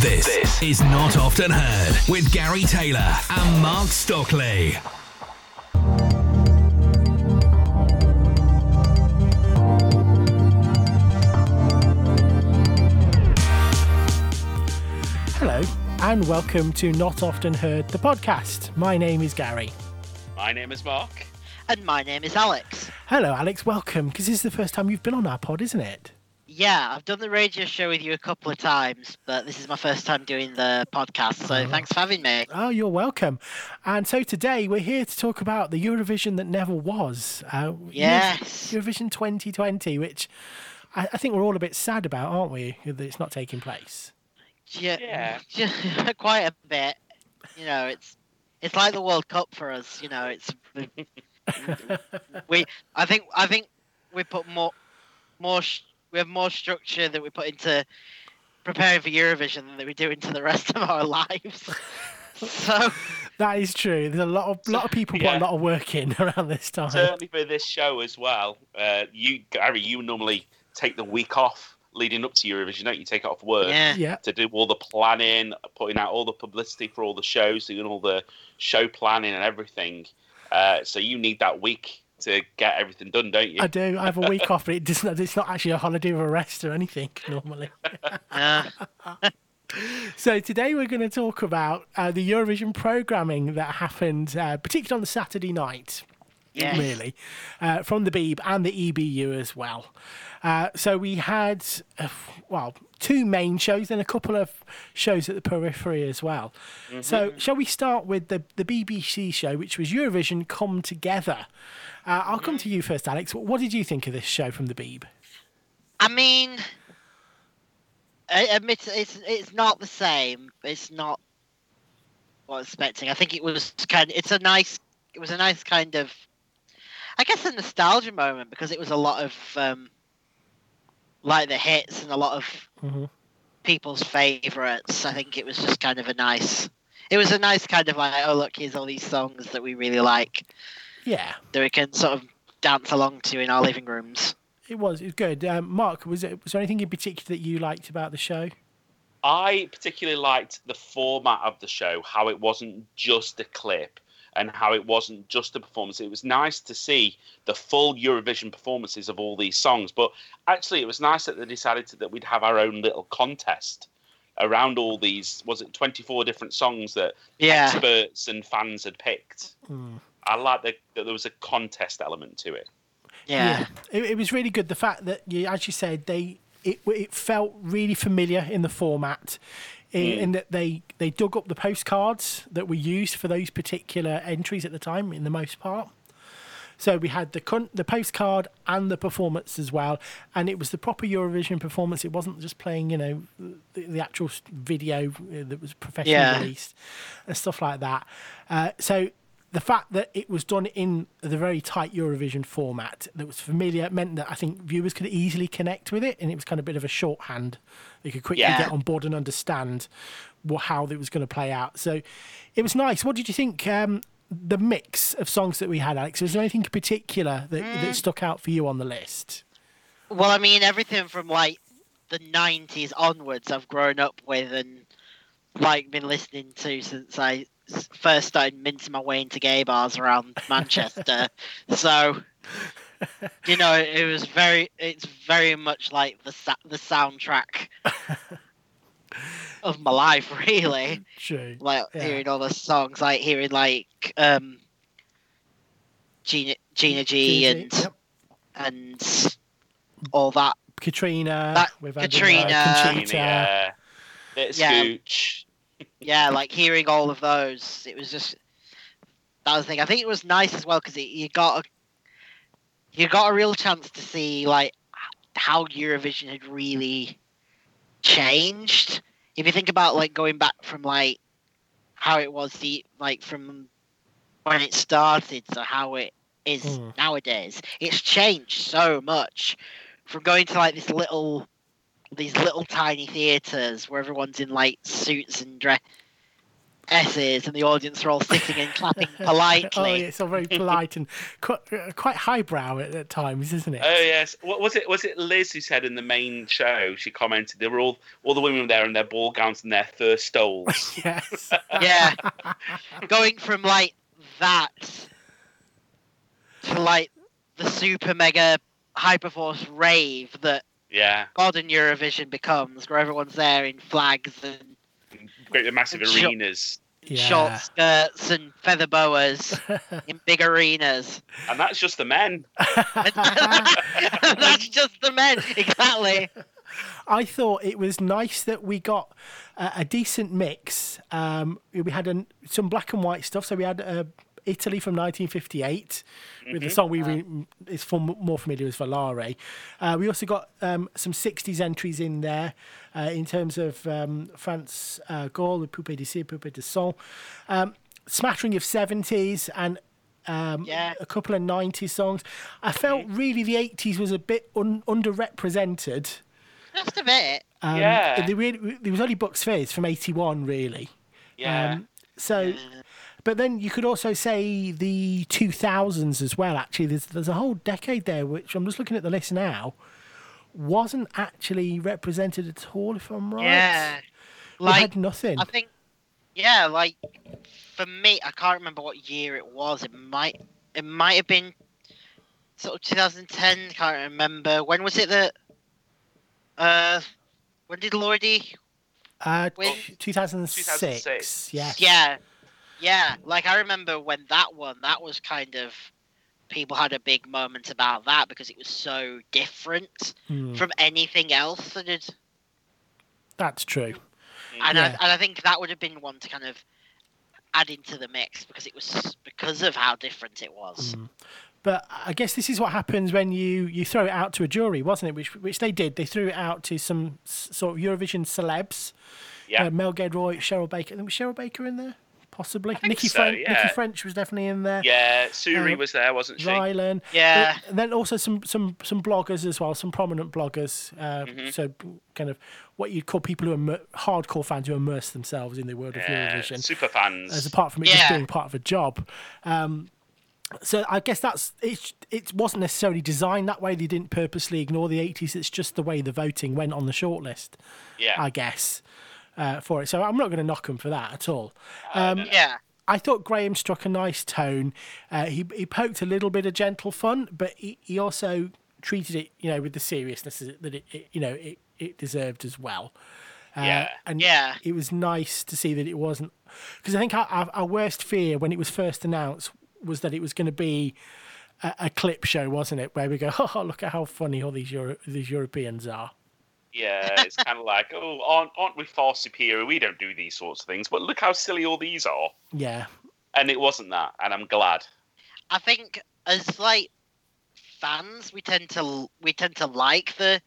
This, this is Not Often Heard with Gary Taylor and Mark Stockley. Hello, and welcome to Not Often Heard, the podcast. My name is Gary. My name is Mark. And my name is Alex. Hello, Alex. Welcome, because this is the first time you've been on our pod, isn't it? Yeah, I've done the radio show with you a couple of times, but this is my first time doing the podcast, so Oh. thanks for having me. Oh, you're welcome. And so today we're here to talk about the Eurovision that never was. Uh, Yes. Eurovision 2020, which I, I think we're all a bit sad about, aren't we? That it's not taking place. Yeah, Yeah. quite a bit. You know, it's it's like the World Cup for us. You know, it's we. I think I think we put more more sh- we have more structure that we put into preparing for Eurovision than that we do into the rest of our lives. so That is true. There's a lot of lot of people put a lot of work in around this time. Certainly for this show as well. Uh, you, Gary, you normally take the week off leading up to Eurovision, don't you? Take it off work yeah, Yeah. to do all the planning, putting out all the publicity for all the shows, doing all the show planning and everything. Uh, so you need that week to get everything done, don't you? I do. I have a week off, but it doesn't. It's not actually a holiday of a rest or anything normally. So today we're going to talk about uh, the Eurovision programming that happened, uh, particularly on the Saturday night. Yes. Really, uh, from the Beeb and the EBU as well. Uh, so we had, uh, well, two main shows and a couple of shows at the periphery as well. So shall we start with the the BBC show, which was Eurovision Come Together? Uh, I'll come to you first, Alex. What did you think of this show from the Beeb? I mean, I admit it's it's not the same. It's not what I was expecting. I think it was kind. it's a nice. It was a nice kind of, I guess, a nostalgia moment because it was a lot of um, like the hits and a lot of Mhm. people's favorites. I think it was just kind of a nice. It was a nice kind of like, oh look, here's all these songs that we really like Yeah, that we can sort of dance along to in our living rooms. it was. It was good. Um, Mark, was it? Was there anything in particular that you liked about the show? I particularly liked the format of the show, how it wasn't just a clip and how it wasn't just a performance. It was nice to see the full Eurovision performances of all these songs, but actually, it was nice that they decided to, that we'd have our own little contest around all these. Was it twenty four different songs that Yeah. experts and fans had picked? Mm. I like that, that there was a contest element to it. Yeah. It, it was really good. The fact that, you, as you said, they it it felt really familiar in the format, in, Mm. in that they they dug up the postcards that were used for those particular entries at the time, in the most part. So we had the con- the postcard and the performance as well, and it was the proper Eurovision performance. It wasn't just playing, you know, the, the actual video uh, that was professionally Yeah. released and stuff like that. Uh, so the fact that it was done in the very tight Eurovision format that was familiar meant that I think viewers could easily connect with it, and it was kind of a bit of a shorthand. They could quickly Yeah. get on board and understand what, how it was going to play out. So it was nice. What did you think? Um, the mix of songs that we had, Alex. Was there anything in particular that, Mm. that stuck out for you on the list? Well, I mean, everything from like the '90s onwards, I've grown up with and like been listening to since I first started mincing my way into gay bars around Manchester. so, you know, it was very, it's very much like the sa- the soundtrack of my life, really. True. Like Yeah. hearing all the songs, like hearing like um, Gina Gina G and Yep. and all that. Katrina. That- we've had, uh, Katrina. Conchita. Yeah, bit of Yeah. scooch. Yeah, like hearing all of those, it was just that was the thing. I think it was nice as well because you got a you got a real chance to see like how Eurovision had really changed. If you think about like going back from like how it was the like from when it started to how it is Mm. nowadays, it's changed so much from going to like this little these little tiny theaters where everyone's in like suits and dress S's, and the audience are all sitting and clapping Oh, politely. yeah, it's all very polite and quite, uh, quite highbrow at, at times, isn't it? Oh yes, what was it? Was it Liz who said in the main show? She commented they were all all the women were there in their ball gowns and their fur stoles. yes. yeah, going from like that to like the super mega hyperforce rave that yeah, modern Eurovision becomes, where everyone's there in flags and great massive And arenas, short Yeah. skirts and feather boas in big arenas. and that's just the men. That's just the men, exactly. I thought it was nice that we got a, a decent mix. Um, we had an, some black and white stuff. So we had uh, Italy from 1958 with the song we re- is fam- more familiar with Volare. Uh, we also got um, some 60s entries in there uh, in terms of um, France uh, Gall, Poupée de Cire, Poupée de Son. Um, smattering of 70s and um, Yeah. a couple of 90s songs. I felt really the 80s was a bit un- underrepresented. Just a bit. Um, Yeah. There, really, there was only Bucks Fizz from 81, really. Yeah, Um, so, but then you could also say the 2000s as well, actually. There's, there's a whole decade there, which I'm just looking at the list now, wasn't actually represented at all, if I'm right. Yeah. We Like, had nothing. I think, yeah, like for me, I can't remember what year it was. It might, it might have been sort of 2010. Can't remember. When was it that? Uh, when did Lordi? Uh, when- 2006. 2006. Yes. Yeah, yeah. Like I remember when that one. That was kind of people had a big moment about that because it was so different Hmm, from anything else that had. that's true. And, Yeah. I, and I think that would have been one to kind of add into the mix because it was because of how different it was. Mm. But I guess this is what happens when you, you throw it out to a jury, wasn't it? Which which they did. They threw it out to some sort of Eurovision celebs. yeah. Uh, Mel Giedroyc, Cheryl Baker. Was Cheryl Baker in there? Possibly. think Nikki, so, French, yeah. Nikki French was definitely in there. yeah, SuRie uh, was there, wasn't she? Rylan. Yeah. And then also some, some, some bloggers as well, some prominent bloggers. Uh, Mm-hmm. So kind of what you'd call people who are immer- hardcore fans who immerse themselves in the world of Yeah, Eurovision. super fans. as apart from it just Yeah. being part of a job. Um, so I guess that's it. It wasn't necessarily designed that way. They didn't purposely ignore the 80s. It's just the way the voting went on the shortlist, yeah, I guess, uh, for it. So I'm not going to knock him for that at all. Um, Yeah. I thought Graham struck a nice tone. Uh, he he poked a little bit of gentle fun, but he, he also treated it, you know, with the seriousness that it, it you know, it, it deserved as well. Uh, Yeah. and Yeah. it was nice to see that it wasn't because I think our, our, our worst fear when it was first announced was that it was going to be a, a clip show, wasn't it? Where we go, oh, look at how funny all these Euro- these Europeans are. Yeah. It's kind of like, oh, aren't, aren't we far superior? We don't do these sorts of things, but look how silly all these are. Yeah, And it wasn't that, and I'm glad. I think as like fans, we tend to we tend to like the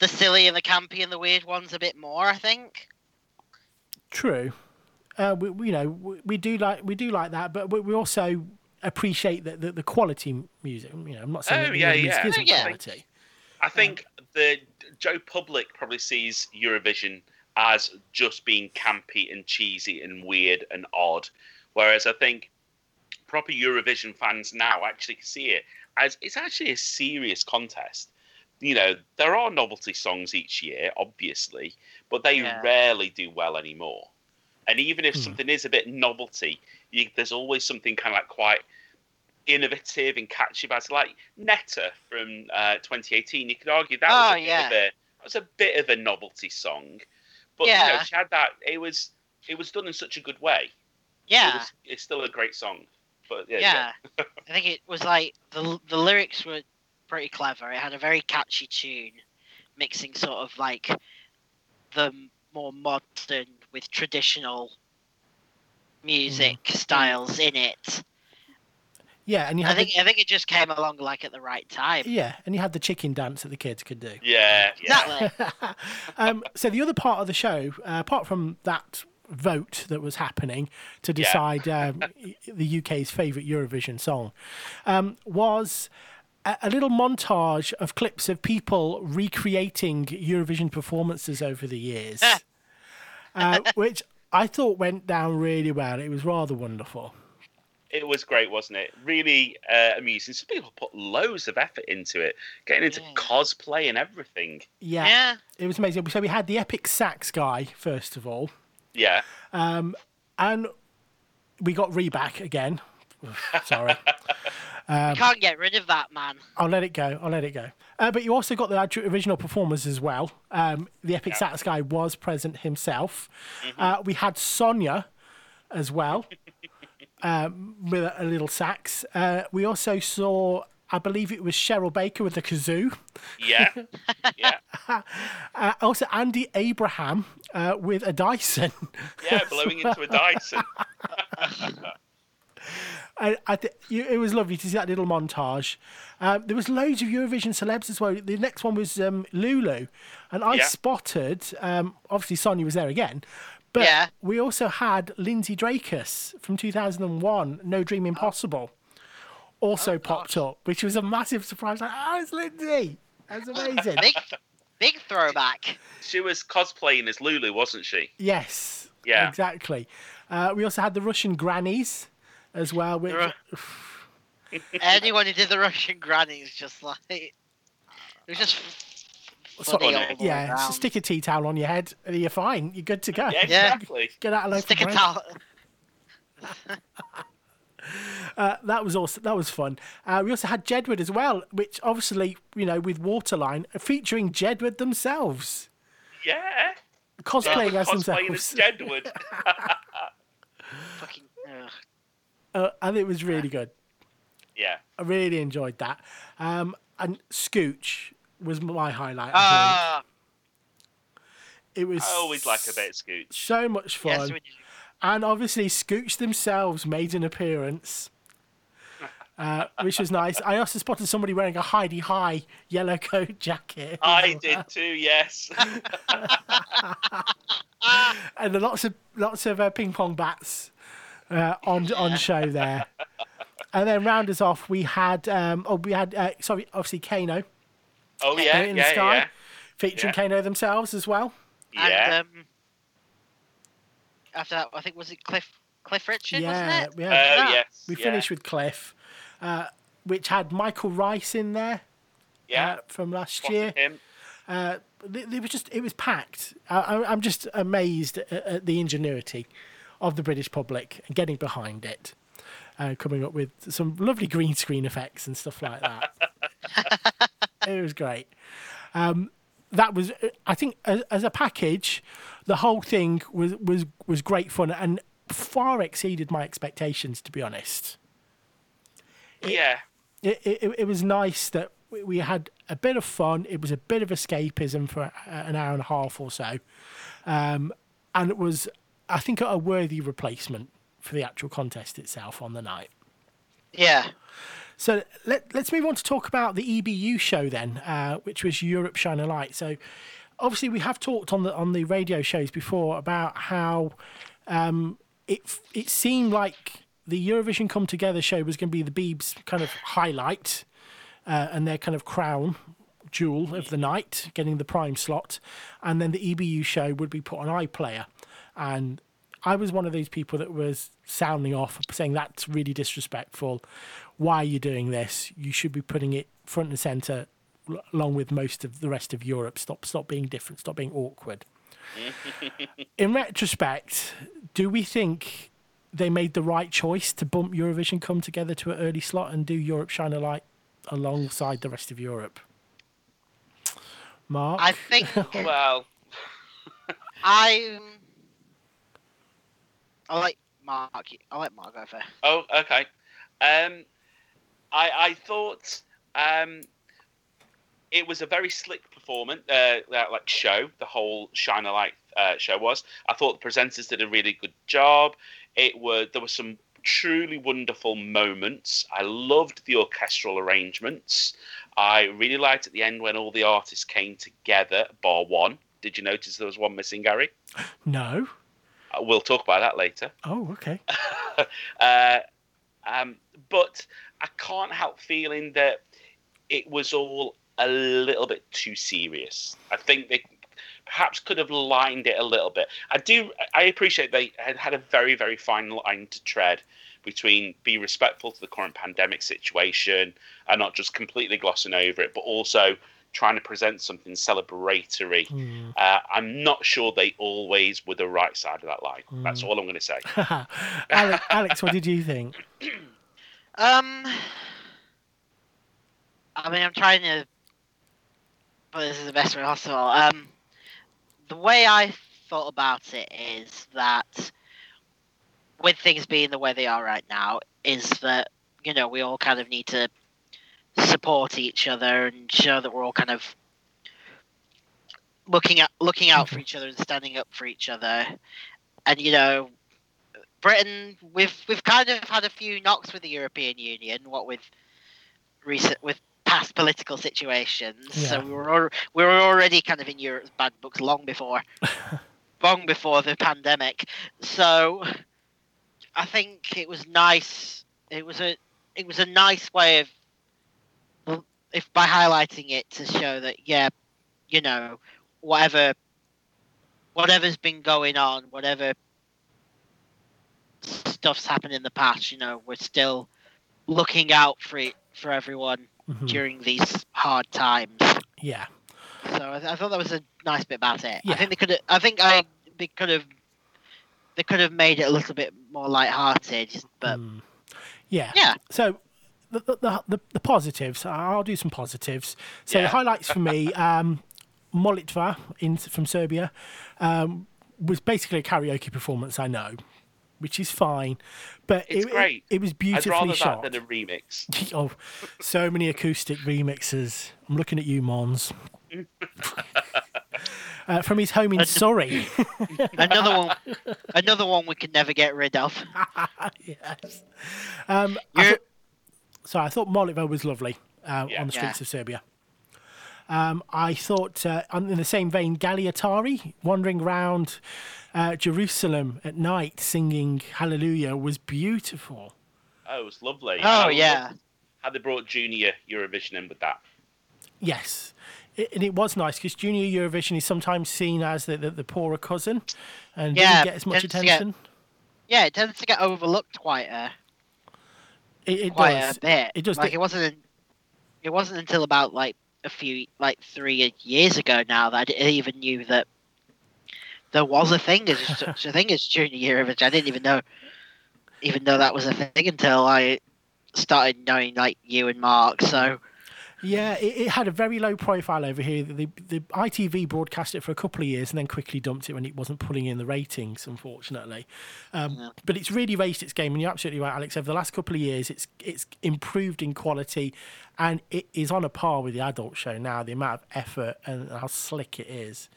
the silly and the campy and the weird ones a bit more. I think. true. Uh, we, we- you know, we, we do like we do like that, but we, we also appreciate the, the, the quality music. You know, I'm not saying Oh, that the yeah, music yeah. isn't Yeah. quality. I think the Joe Public probably sees Eurovision as just being campy and cheesy and weird and odd, whereas I think proper Eurovision fans now actually see it as it's actually a serious contest. You know, there are novelty songs each year, obviously, but they Yeah. rarely do well anymore. And even if Hmm. something is a bit novelty, you, there's always something kind of like quite innovative and catchy about. Like Netta from uh, 2018, you could argue that was Oh, a bit yeah. of a that was a bit of a novelty song, but you know she had that. It was it was done in such a good way. It Yeah. was, it's still a great song. But yeah, yeah. I think it was like the the lyrics were pretty clever. It had a very catchy tune, mixing sort of like the more modern with traditional music Mm. styles in it. Yeah, and you I think the, I think it just came along like at the right time. yeah, and you had the chicken dance that the kids could do. yeah, yeah. Exactly. um, so the other part of the show, uh, apart from that vote that was happening to Yeah. decide um, the UK's favourite Eurovision song, um, was a, a little montage of clips of people recreating Eurovision performances over the years, uh, which I thought went down really well. It was rather wonderful. It was great, wasn't it? Really uh, amusing. Some people put loads of effort into it, getting into Yeah. cosplay and everything. Yeah, Yeah. it was amazing. So we had the epic sax guy first of all, Yeah. um, and we got Rybak again. Sorry, Um, you can't get rid of that man. I'll let it go. I'll let it go. Uh, but you also got the original performers as well. Um, the epic sax guy was present himself. Uh, we had Sonia as well um, with a, a little sax. Uh, we also saw, I believe it was Cheryl Baker with the kazoo. Yeah. yeah. Uh, also, Andy Abraham uh, with a Dyson. Yeah. Blowing into a Dyson. I, I th- you, it was lovely to see that little montage. Um, there was loads of Eurovision celebs as well. The next one was um, Lulu, and I Yeah. spotted. Um, obviously, Sonia was there again, but Yeah. we also had Lindsay Dracass from 2001, No Dream Impossible, also popped up, which was a massive surprise. Like, oh, it's Lindsay. That's amazing. Big, big throwback. She was cosplaying as Lulu, wasn't she? yes. Yeah. Exactly. Uh, we also had the Russian grannies as well, which. Anyone who did the Russian grannies just like it was just So- funny funny. all the way yeah, around. stick a tea towel on your head and you're fine. You're good to go. Yeah, exactly. Get out of loaf Stick of a bread. towel. Uh, that was also that was fun. Uh, we also had Jedward as well, which obviously you know with Waterline featuring Jedward themselves Yeah. cosplaying as cosplaying themselves, as Jedward. Fucking. ugh. uh, and it was really good. yeah. I really enjoyed that. Um, and Scooch was my highlight. Ah, It was I always like a bit of Scooch. so much fun. yes. And obviously, Scooch themselves made an appearance, uh, which was nice. I also spotted somebody wearing a Hi-de-Hi yellow coat jacket. I did too, yes. and lots of lots of uh, ping pong bats uh, on on show there. And then round us off, we had um, oh we had uh, sorry obviously KEiiNO Oh, yeah, in the yeah, sky, yeah. featuring Yeah. KEiiNO themselves as well. Yeah. And um, after that, I think was it Cliff Cliff Richard, yeah, wasn't it? we Oh, had- Yeah. yes. we yeah, finished with Cliff, uh, which had Michael Rice in there Yeah. uh, from last spotted year. him. Uh, it, it was just it was packed. I, I- I'm just amazed at, at the ingenuity of the British public and getting behind it, uh, coming up with some lovely green screen effects and stuff like that. it was great. Um, that was, I think, as, as a package, the whole thing was was was great fun and far exceeded my expectations. To be honest Yeah. it, it, it was nice that we- we had a bit of fun. It was a bit of escapism for an hour and a half or so. Um, and it was, I think, a worthy replacement for the actual contest itself on the night. Yeah. So let, let's move on to talk about the EBU show then, uh, which was Europe Shine a Light. So obviously we have talked on the on the radio shows before about how um, it it seemed like the Eurovision Come Together show was going to be the Beebs kind of highlight uh, and their kind of crown jewel of the night, getting the prime slot, and then the EBU show would be put on iPlayer, and I was one of those people that was sounding off, saying that's really disrespectful. Why are you doing this? You should be putting it front and center, l- along with most of the rest of Europe. Stop, stop being different. Stop being awkward. In retrospect, do we think they made the right choice to bump Eurovision come together to an early slot and do Europe Shine a Light alongside the rest of Europe? Mark, I think Well, I. I like Mark. I like Mark go first. oh, okay. Um, I I thought um, it was a very slick performance, uh, that, like show. The whole Shine a Light uh, show was. I thought the presenters did a really good job. It was there were some truly wonderful moments. I loved the orchestral arrangements. I really liked at the end when all the artists came together, bar one. Did you notice there was one missing, Gary? no. We'll talk about that later. Oh, okay. uh, um, but I can't help feeling that it was all a little bit too serious. I think they perhaps could have lined it a little bit. I do. I appreciate they had had a very very fine line to tread between be respectful to the current pandemic situation and not just completely glossing over it, but also trying to present something celebratory. Hmm. Uh, I'm not sure they always were the right side of that line. That's all I'm going to say. Alex, Alex, what did you think? Um, I mean, I'm trying to, but this is the best way possible. Um, the way I thought about it is that, with things being the way they are right now, is that you know we all kind of need to support each other and show that we're all kind of looking at looking out for mm-hmm. each other and standing up for each other, and you know Britain, we've we've kind of had a few knocks with the European Union, what with recent with past political situations. So we were al- we were already kind of in Europe's bad books long before long before the pandemic. So I think it was nice. It was a it was a nice way of if by highlighting it to show that yeah, you know, whatever whatever's been going on, whatever stuff's happened in the past, you know, we're still looking out for it for everyone Mhm. during these hard times. Yeah. So I, th- I thought that was a nice bit about it. Yeah. I think they could. have I think I they could have. They could have made it a little bit more light-hearted, but Mm. Yeah. yeah, So the, the, the, the, the positives, I'll do some positives. So Yeah. highlights for me, um, Molitva in, from Serbia um, was basically a karaoke performance, I know, which is fine. But It's it, great. It, it was I'd beautifully rather shot. that than a remix. oh, so many acoustic remixes. I'm looking at you, Måns. uh, from his home in Surrey. another one. Another one we can never get rid of. yes. Um, You're- thought, sorry, I thought Molitva was lovely uh, Yeah. on the streets Yeah. of Serbia. Um, I thought, uh, in the same vein, Gali Atari wandering around uh, Jerusalem at night singing Hallelujah was beautiful. Oh, it was lovely. Oh I yeah, loved How they brought Junior Eurovision in with that. Yes. It, and it was nice because Junior Eurovision is sometimes seen as the, the, the poorer cousin and Yeah, doesn't get as much tends to get- attention. yeah. It tends to get overlooked quite a It, it quite does. a bit. It does. Like it wasn't. It wasn't until about like a few, like three years ago now that I even knew that there was a thing as such a thing as Junior year Eurovision. I didn't even know, even though that was a thing until I started knowing like you and Mark. So Yeah, it, it had a very low profile over here. The, the ITV broadcast it for a couple of years and then quickly dumped it when it wasn't pulling in the ratings, unfortunately. Um, Yeah. But it's really raised its game, and you're absolutely right, Alex. Over the last couple of years, it's it's improved in quality, and it is on a par with the adult show now. The amount of effort and how slick it is.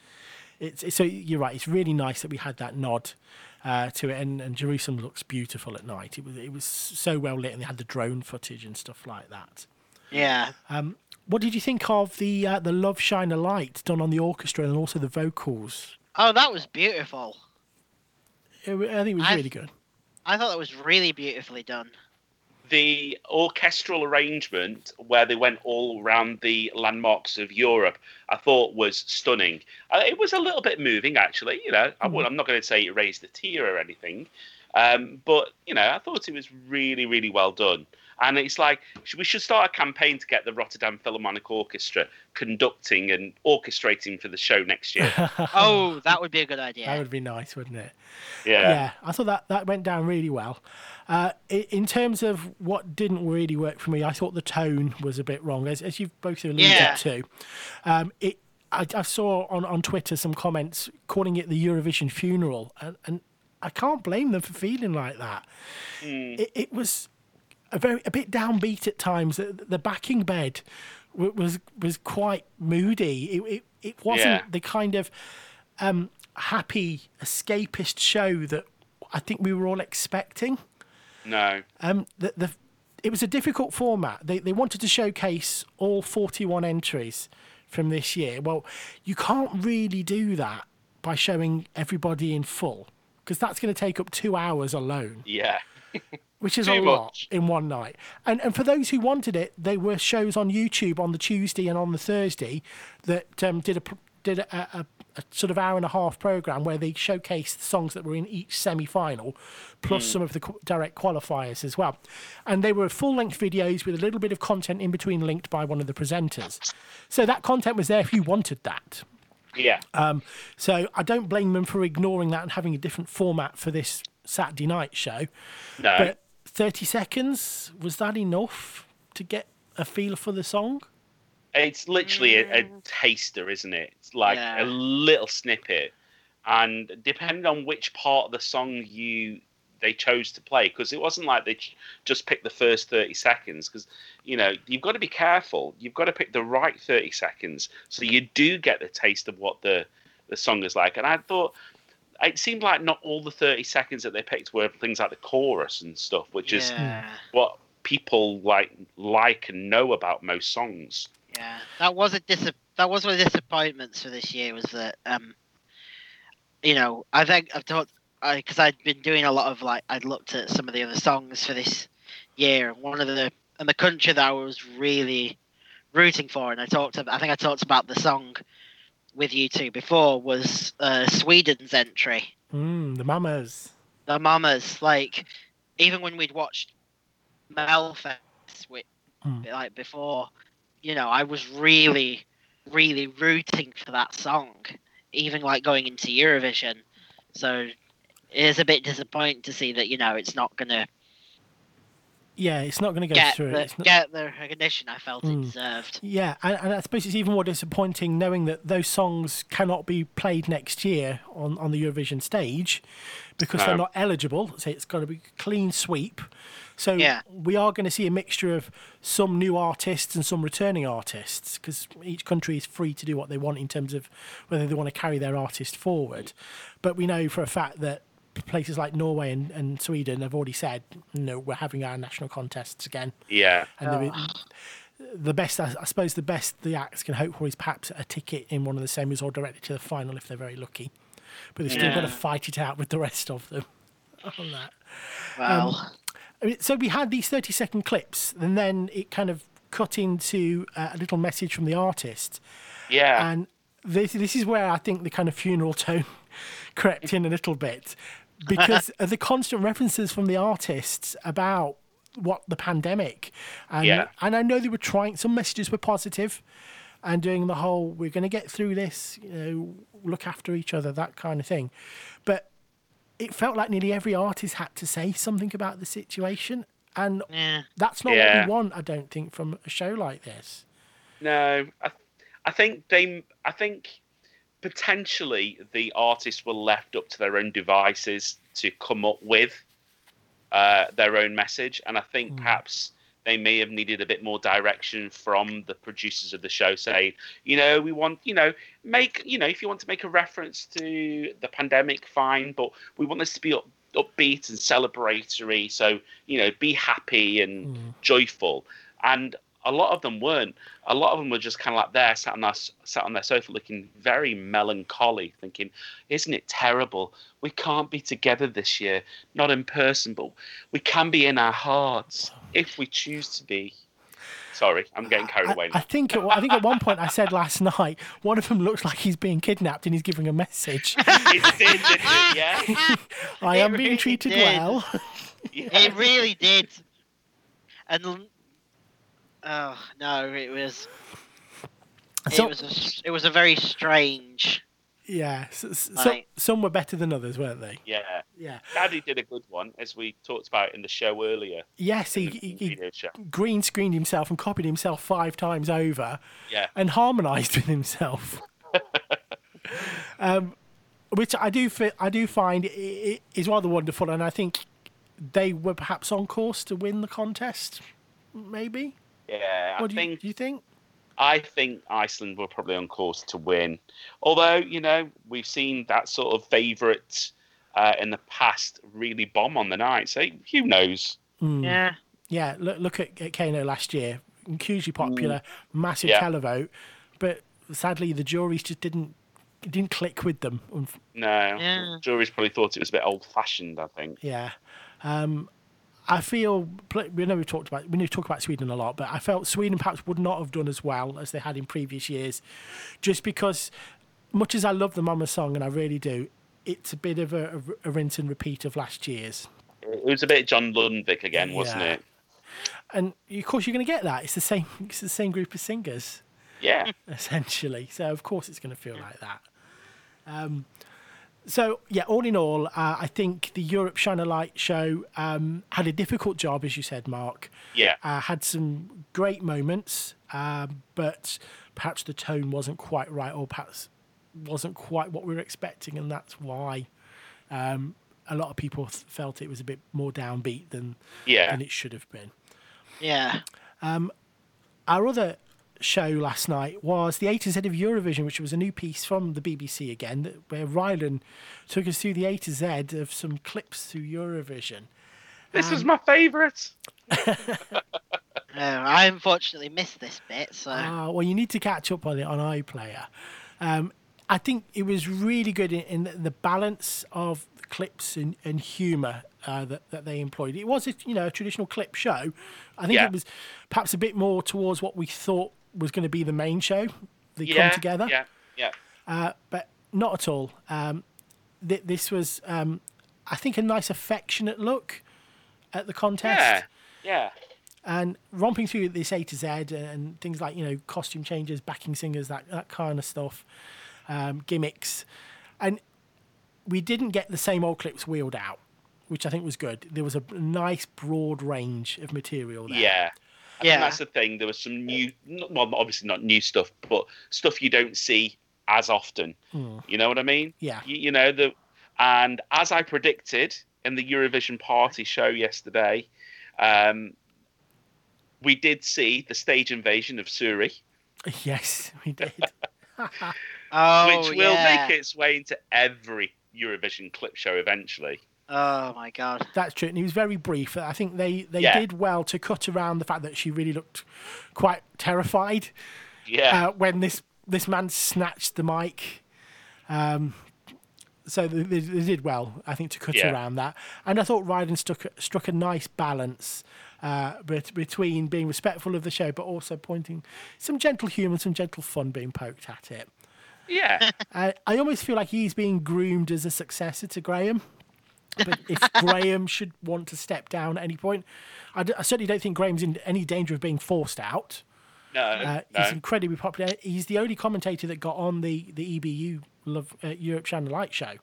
It's, it's so you're right. It's really nice that we had that nod. Uh, to it and, and Jerusalem looks beautiful at night. It was it was so well lit, and they had the drone footage and stuff like that. Yeah, What did you think of the uh, the Love Shine a Light done on the orchestra and also the vocals? oh, that was beautiful. It, I think it was I- really good. I thought that was really beautifully done. the orchestral arrangement where they went all around the landmarks of Europe, I thought was stunning. Uh, it was a little bit moving, actually. You know, I, would- I'm not going to say it raised a tear or anything, um, but you know, I thought it was really, really well done. And it's like we should start a campaign to get the Rotterdam Philharmonic Orchestra conducting and orchestrating for the show next year. Oh, that would be a good idea. That would be nice, wouldn't it? Yeah. Yeah, I thought that that went down really well. Uh, in terms of what didn't really work for me, I thought the tone was a bit wrong, as, as you've both alluded Yeah. to. Um, it, I, I saw on, on Twitter some comments calling it the Eurovision funeral, and, and I can't blame them for feeling like that. It, it was a very a bit downbeat at times. The, backing bed was was quite moody. It it, it wasn't Yeah. the kind of um, happy escapist show that I think we were all expecting. No. Um, the, the it was a difficult format. They they wanted to showcase all 41 entries from this year. Well, you can't really do that by showing everybody in full because that's going to take up two hours alone Yeah. which is Too a lot much. in one night. And and for those who wanted it, there were shows on YouTube on the Tuesday and on the Thursday that um, did a did a, a, a sort of hour and a half program where they showcased the songs that were in each semi-final, plus some of the qu- direct qualifiers as well, and they were full-length videos with a little bit of content in between linked by one of the presenters. So that content was there if you wanted that. Yeah. Um, so I don't blame them for ignoring that and having a different format for this Saturday night show. no. But 30 seconds, was that enough to get a feel for the song? It's literally a, a mm. taster, isn't it? It's like Yeah. a little snippet, and depending on which part of the song you they chose to play, because it wasn't like they ch- just picked the first thirty seconds. Because you know you've got to be careful. You've got to pick the right thirty seconds so you do get the taste of what the the song is like. And I thought it seemed like not all the thirty seconds that they picked were things like the chorus and stuff, which is what people like like and know about most songs. Yeah, that was a dis- that was one of the disappointments for this year was that um, you know, I think I've talked because I'd been doing a lot of like I'd looked at some of the other songs for this year, and one of the and the country that I was really rooting for, and I talked about, I think I talked about the song with you two before was uh, Sweden's entry, Mm, the Mamas. the Mamas. Like even when we'd watched Melfest, with Mm. like before, you know, I was really, really rooting for that song, even like going into Eurovision. So it is a bit disappointing to see that you know it's not gonna Yeah, it's not going to go get through. the It's not- get the recognition I felt Mm. it deserved. Yeah, and, and I suppose it's even more disappointing knowing that those songs cannot be played next year on, on the Eurovision stage because they're not eligible. So it's got to be a clean sweep. So Yeah. we are going to see a mixture of some new artists and some returning artists because each country is free to do what they want in terms of whether they want to carry their artist forward. But we know for a fact that places like Norway and, and Sweden have already said, no, we're having our national contests again. Yeah. And the, the best, I suppose, the best the acts can hope for is perhaps a ticket in one of the semis or directly to the final if they're very lucky. But they've still got to fight it out with the rest of them on that. Well, I mean, so we had these 30 second clips, and then it kind of cut into uh, a little message from the artist. Yeah. And this, this is where I think the kind of funeral tone crept in a little bit because of the constant references from the artists about what the pandemic and Yeah. and I know they were trying some messages were positive and doing the whole we're going to get through this you know look after each other that kind of thing but it felt like nearly every artist had to say something about the situation and yeah. that's not Yeah. what we want I don't think from a show like this No, I, I think they, I think potentially the artists were left up to their own devices to come up with uh, their own message, and I think perhaps they may have needed a bit more direction from the producers of the show, saying, you know, we want, you know, make, you know, if you want to make a reference to the pandemic, fine, but we want this to be up, upbeat and celebratory, so you know, be happy and joyful, and a lot of them weren't. A lot of them were just kind of like there, sat on their sat on their sofa, looking very melancholy, thinking, "Isn't it terrible? We can't be together this year, not in person, but we can be in our hearts if we choose to be." Sorry, I'm getting carried I, away. I now. think at, I think at one point I said last night one of them looks like he's being kidnapped and he's giving a message. it did, didn't it? Yeah. I It am being treated did. well. yeah. It really did. And oh no, it was So- it was a, s- it was a very strange. yeah, s- s- so, Right. some were better than others, weren't they? Yeah. Yeah. Daði did a good one, as we talked about in the show earlier. Yes, he, he, he green screened himself and copied himself five times over Yeah. and harmonised with himself. um, which I do fi- I do find i- i- is rather wonderful, and I think they were perhaps on course to win the contest. Maybe. Yeah. I What do you, think do you think? I think Iceland were probably on course to win. Although, you know, we've seen that sort of favourite uh, in the past really bomb on the night. So who knows? Mm. Yeah. Yeah, look, look at, at KEiiNO last year. Hugely popular, massive Yeah. televote, but sadly the juries just didn't didn't click with them. No. Yeah. Juries probably thought it was a bit old fashioned, I think. Yeah, um, I feel we know we've talked about we know we talk about Sweden a lot, but I felt Sweden perhaps would not have done as well as they had in previous years, just because much as I love the Mama song, and I really do, it's a bit of a, a, a rinse and repeat of last year's. It was a bit John Lundvik again, wasn't Yeah. it? And of course, you're going to get that. It's the same. It's the same group of singers. Yeah. essentially. So of course it's going to feel like that. Um, so yeah, all in all, uh, I think the Europe Shine a Light show um, had a difficult job, as you said, Mark. Yeah. Uh, had some great moments, um, but perhaps the tone wasn't quite right, or perhaps wasn't quite what we were expecting, and that's why um, a lot of people th- felt it was a bit more downbeat than Yeah. than it should have been. Yeah. Um, Our other show last night was the A to Z of Eurovision, which was a new piece from the BBC again, that- where Rylan took us through the A to Z of some clips through Eurovision. This was my favourite. No, I unfortunately missed this bit, so Ah, well, you need to catch up on it on iPlayer. Um, I think it was really good in, in the, the balance of clips and, and humour uh, that, that they employed. It was, a, you know, a traditional clip show. I think Yeah. it was perhaps a bit more towards what we thought was going to be the main show. They Yeah. come together. Yeah. Yeah. uh, but not at all. Um, th- this was, um, I think, a nice, affectionate look at the contest, Yeah. Yeah. and romping through this A to Z and things like you know costume changes, backing singers, that that kind of stuff, um, gimmicks, and we didn't get the same old clips wheeled out, which I think was good. There was a nice broad range of material there. Yeah. I Yeah. think that's the thing. There was some new, well, obviously not new stuff, but stuff you don't see as often. You know what I mean? Yeah. You, you know the, and as I predicted in the Eurovision Party show yesterday, um, we did see the stage invasion of SuRie, Yes, we did. oh which will yeah. make its way into every Eurovision clip show eventually. Oh my god. That's true, and he was very brief. I think they, they Yeah. did well to cut around the fact that she really looked quite terrified Yeah. uh, when this this man snatched the mic. Um, so they, they they did well, I think, to cut Yeah. around that. And I thought Rylan struck struck a nice balance uh, between being respectful of the show, but also pointing some gentle humour, some gentle fun being poked at it. yeah. I, I almost feel like he's being groomed as a successor to Graham. But if Graham should want to step down at any point, I, d- I certainly don't think Graham's in any danger of being forced out. No. Uh, no. He's incredibly popular. He's the only commentator that got on the, the EBU Love uh, Europe Shine a Light show,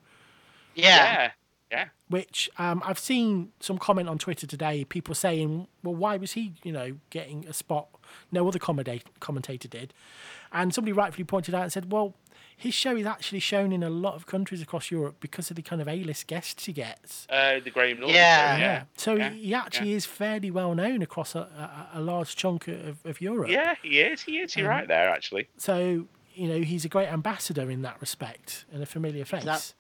Yeah. Yeah. Yeah. which um, I've seen some comment on Twitter today. People saying, "Well, why was he, you know, getting a spot? No other commentator did." And somebody rightfully pointed out and said, "Well, his show is actually shown in a lot of countries across Europe because of the kind of A-list guests he gets." Uh, the Graham Norton Yeah. show, yeah. So yeah, he, he actually is fairly well known across a, a, a large chunk of, of Europe. Yeah, he is. He is. Um, You're right there, actually. So you know he's a great ambassador in that respect and a familiar face. that-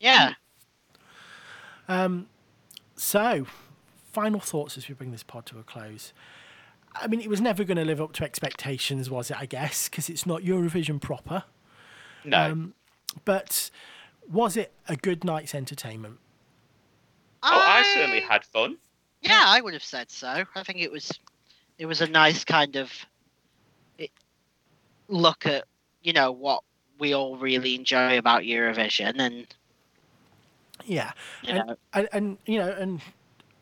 Yeah. So, final thoughts as we bring this pod to a close. I mean, it was never going to live up to expectations, was it? I guess because it's not Eurovision proper. No. Um, But was it a good night's entertainment? oh, I certainly had fun. Yeah, I would have said so. I think it was it was a nice kind of it, look at you know what we all really enjoy about Eurovision, and Yeah, You and, know. and and you know, and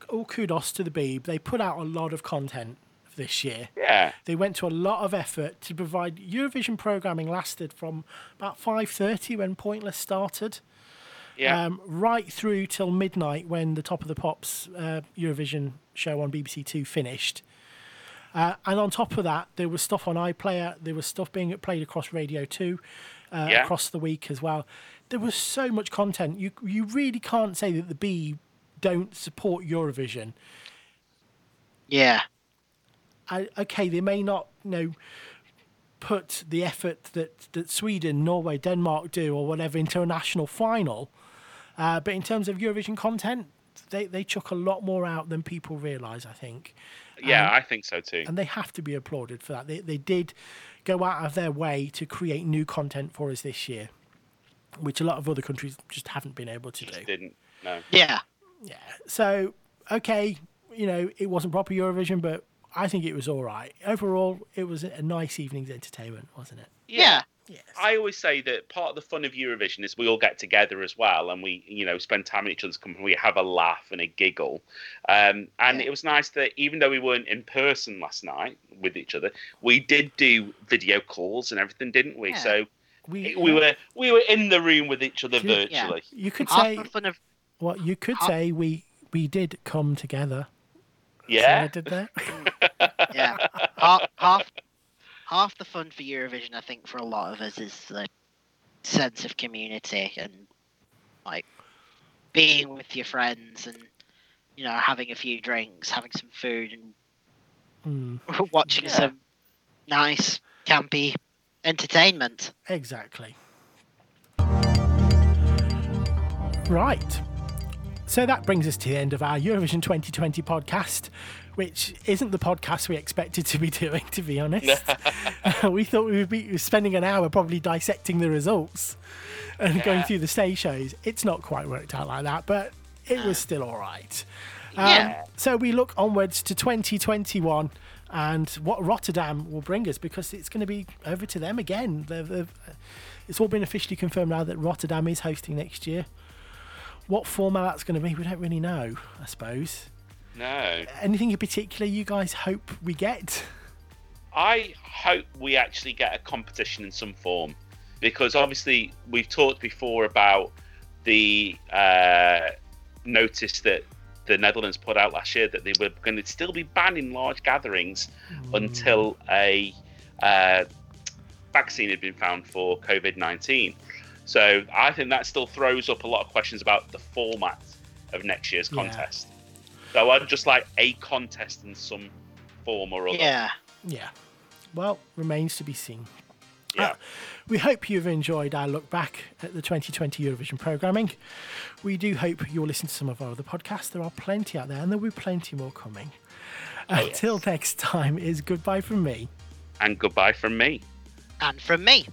all kudos to the Beeb. They put out a lot of content this year. Yeah. They went to a lot of effort to provide Eurovision programming. Lasted from about five thirty when Pointless started. Yeah. um, right through till midnight when the Top of the Pops uh, Eurovision show on BBC Two finished. Uh, and on top of that, there was stuff on iPlayer. There was stuff being played across Radio Two uh, Yeah. across the week as well. There was so much content. You you really can't say that the Beeb don't support Eurovision. yeah, I, okay, they may not, you know, put the effort that, that Sweden, Norway, Denmark do or whatever into a national final, uh, but in terms of Eurovision content, they, they chuck a lot more out than people realise, I think. yeah, um, I think so too. And they have to be applauded for that. They, they did go out of their way to create new content for us this year, which a lot of other countries just haven't been able to do. Didn't. No. yeah, Yeah. So, okay, you know, it wasn't proper Eurovision, but I think it was all right. Overall, it was a nice evening's entertainment, wasn't it? yeah, Yes. I always say that part of the fun of Eurovision is we all get together as well, and we, you know, spend time in each other's company. We have a laugh and a giggle, um, and Yeah. it was nice that even though we weren't in person last night with each other, we did do video calls and everything, didn't we? Yeah. So we, we were we were in the room with each other Yeah. virtually. You could say fun of what you could half- say. We we did come together. See what Yeah, I did there. yeah, half, half half the fun for Eurovision, I think, for a lot of us is the sense of community and like being with your friends and you know having a few drinks, having some food, Mm, and watching Yeah. some nice campy entertainment. exactly. Right. So that brings us to the end of our Eurovision 2020 podcast, which isn't the podcast we expected to be doing, to be honest. we thought we would be spending an hour probably dissecting the results and going through the stage shows. It's not quite worked out like that, but it was still all right. Um, Yeah. So we look onwards to 2021 and what Rotterdam will bring us because it's going to be over to them again. They've, they've, it's all been officially confirmed now that Rotterdam is hosting next year. What format that's going to be, we don't really know, I suppose. no. Anything in particular you guys hope we get? I hope we actually get a competition in some form because obviously we've talked before about the uh, notice that the Netherlands put out last year that they were going to still be banning large gatherings until a uh, vaccine had been found for COVID 19. So I think that still throws up a lot of questions about the format of next year's Yeah. contest. So I'd just like a contest in some form or other. Yeah, Yeah. Well, remains to be seen. Yeah. Uh, we hope you've enjoyed our look back at the 2020 Eurovision programming. We do hope you'll listen to some of our other podcasts. There are plenty out there, and there will be plenty more coming. Until next time, is goodbye from me. And goodbye from me. and from me.